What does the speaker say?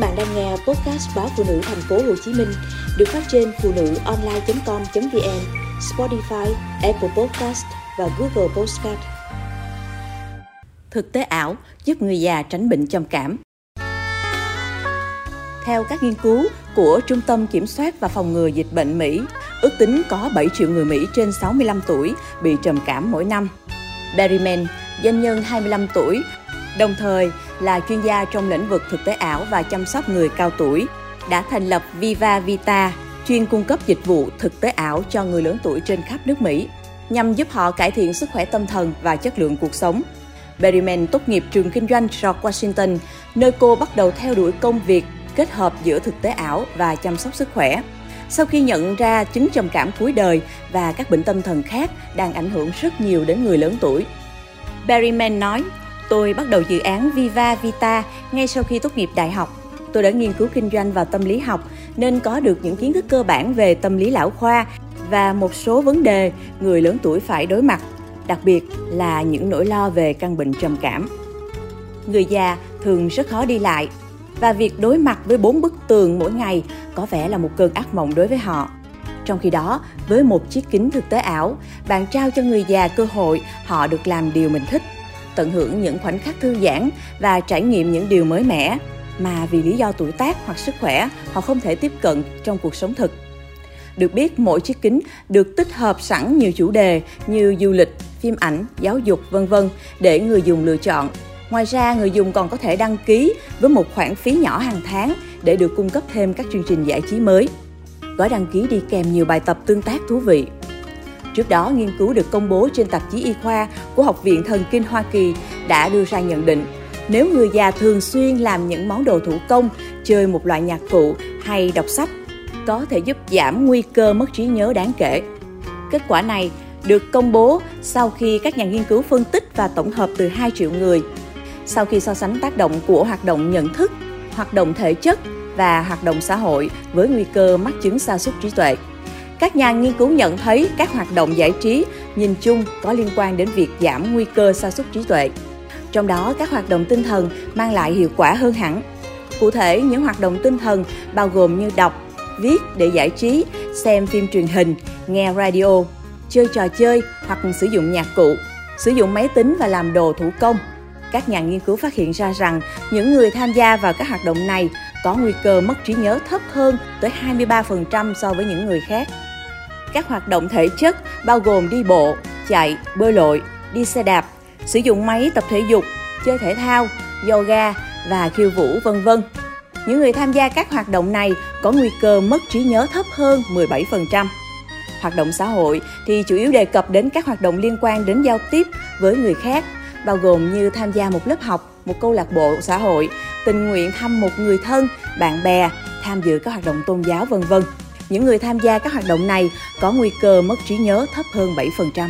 bạn đang nghe podcast báo phụ nữ thành phố Hồ Chí Minh được phát trên phụ nữ online.com.vn, Spotify, Apple Podcast và Google Podcast. Thực tế ảo giúp người già tránh bệnh trầm cảm. Theo các nghiên cứu của Trung tâm Kiểm soát và Phòng ngừa Dịch bệnh Mỹ, ước tính có 7 triệu người Mỹ trên 65 tuổi bị trầm cảm mỗi năm. Barry doanh nhân 25 tuổi, đồng thời là chuyên gia trong lĩnh vực thực tế ảo và chăm sóc người cao tuổi, đã thành lập Viva Vita, chuyên cung cấp dịch vụ thực tế ảo cho người lớn tuổi trên khắp nước Mỹ, nhằm giúp họ cải thiện sức khỏe tâm thần và chất lượng cuộc sống. Berryman tốt nghiệp trường kinh doanh George Washington, nơi cô bắt đầu theo đuổi công việc kết hợp giữa thực tế ảo và chăm sóc sức khỏe. Sau khi nhận ra chứng trầm cảm cuối đời và các bệnh tâm thần khác đang ảnh hưởng rất nhiều đến người lớn tuổi, Berryman nói, Tôi bắt đầu dự án Viva Vita ngay sau khi tốt nghiệp đại học. Tôi đã nghiên cứu kinh doanh và tâm lý học nên có được những kiến thức cơ bản về tâm lý lão khoa và một số vấn đề người lớn tuổi phải đối mặt, đặc biệt là những nỗi lo về căn bệnh trầm cảm. Người già thường rất khó đi lại và việc đối mặt với bốn bức tường mỗi ngày có vẻ là một cơn ác mộng đối với họ. Trong khi đó, với một chiếc kính thực tế ảo, bạn trao cho người già cơ hội họ được làm điều mình thích tận hưởng những khoảnh khắc thư giãn và trải nghiệm những điều mới mẻ mà vì lý do tuổi tác hoặc sức khỏe họ không thể tiếp cận trong cuộc sống thực. Được biết, mỗi chiếc kính được tích hợp sẵn nhiều chủ đề như du lịch, phim ảnh, giáo dục, vân vân để người dùng lựa chọn. Ngoài ra, người dùng còn có thể đăng ký với một khoản phí nhỏ hàng tháng để được cung cấp thêm các chương trình giải trí mới. Gói đăng ký đi kèm nhiều bài tập tương tác thú vị Trước đó, nghiên cứu được công bố trên tạp chí y khoa của Học viện Thần kinh Hoa Kỳ đã đưa ra nhận định nếu người già thường xuyên làm những món đồ thủ công, chơi một loại nhạc cụ hay đọc sách, có thể giúp giảm nguy cơ mất trí nhớ đáng kể. Kết quả này được công bố sau khi các nhà nghiên cứu phân tích và tổng hợp từ 2 triệu người. Sau khi so sánh tác động của hoạt động nhận thức, hoạt động thể chất và hoạt động xã hội với nguy cơ mắc chứng sa sút trí tuệ. Các nhà nghiên cứu nhận thấy các hoạt động giải trí nhìn chung có liên quan đến việc giảm nguy cơ sa sút trí tuệ. Trong đó, các hoạt động tinh thần mang lại hiệu quả hơn hẳn. Cụ thể, những hoạt động tinh thần bao gồm như đọc, viết để giải trí, xem phim truyền hình, nghe radio, chơi trò chơi hoặc sử dụng nhạc cụ, sử dụng máy tính và làm đồ thủ công. Các nhà nghiên cứu phát hiện ra rằng những người tham gia vào các hoạt động này có nguy cơ mất trí nhớ thấp hơn tới 23% so với những người khác. Các hoạt động thể chất bao gồm đi bộ, chạy, bơi lội, đi xe đạp, sử dụng máy tập thể dục, chơi thể thao, yoga và khiêu vũ vân vân. Những người tham gia các hoạt động này có nguy cơ mất trí nhớ thấp hơn 17%. Hoạt động xã hội thì chủ yếu đề cập đến các hoạt động liên quan đến giao tiếp với người khác, bao gồm như tham gia một lớp học, một câu lạc bộ xã hội, tình nguyện thăm một người thân, bạn bè, tham dự các hoạt động tôn giáo vân vân những người tham gia các hoạt động này có nguy cơ mất trí nhớ thấp hơn 7%.